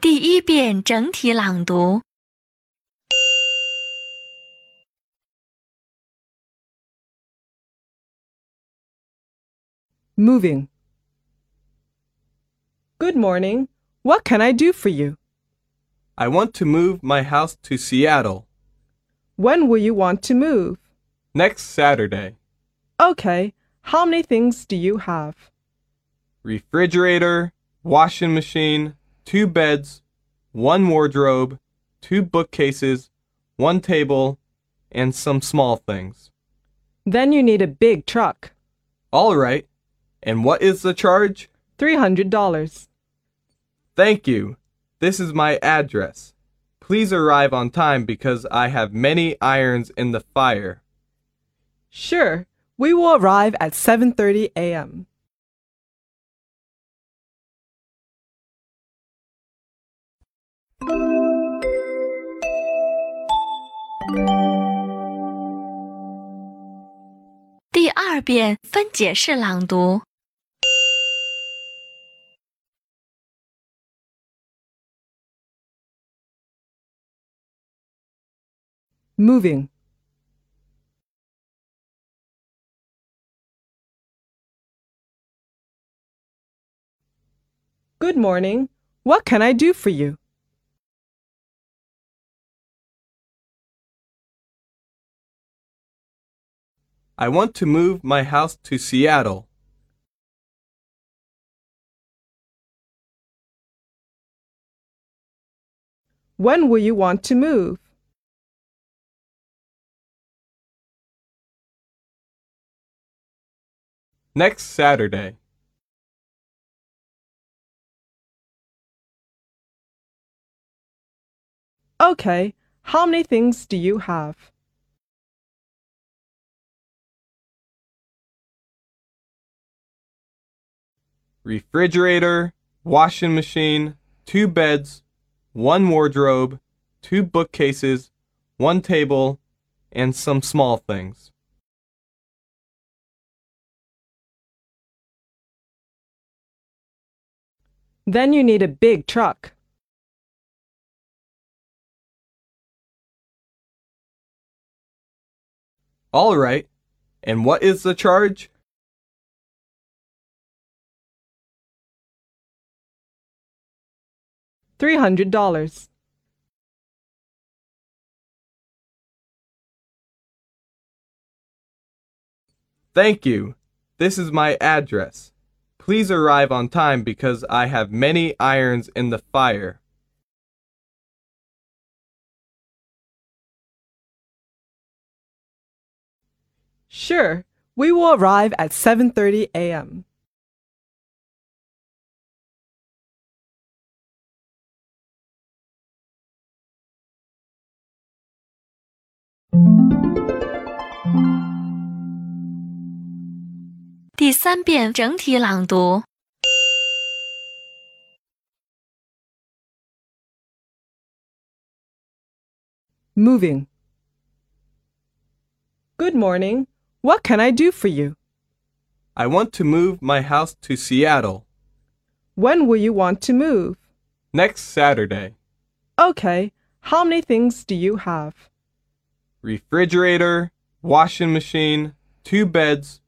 第一遍整体朗读。 Moving. Good morning. What can I do for you? I want to move my house to Seattle When will you want to move? next Saturday. Okay. How many things do you have? Refrigerator, washing machine, two beds, one wardrobe, two bookcases, one table, and some small things. Then you need a big truck. All right. And what is the charge? $300. Thank you. This is my address. Please arrive on time because I have many irons in the fire. Sure. We will arrive at 7:30 a.m. 二遍分解式朗读。 Moving. Good morning. What can I do for you? I want to move my house to Seattle. When will you want to move? Next Saturday. Okay. How many things do you have? Refrigerator, washing machine, two beds, one wardrobe, two bookcases, one table, and some small things. Then you need a big truck. All right. And what is the charge? $300. Thank you. This is my address. Please arrive on time because I have many irons in the fire. Sure. We will arrive at 7:30 a.m. 第三遍整体朗读。 Moving. Good morning. What can I do for you? I want to move my house to Seattle When will you want to move? next Saturday. Okay. How many things do you have? Refrigerator, washing machine, two beds,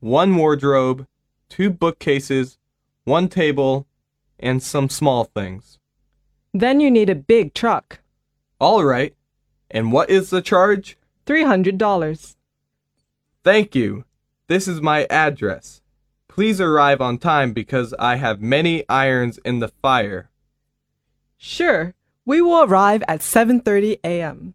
one wardrobe, two bookcases, one table, and some small things. Then you need a big truck. All right. And what is the charge? $300. Thank you. This is my address. Please arrive on time because I have many irons in the fire. Sure. We will arrive at 7:30 a.m.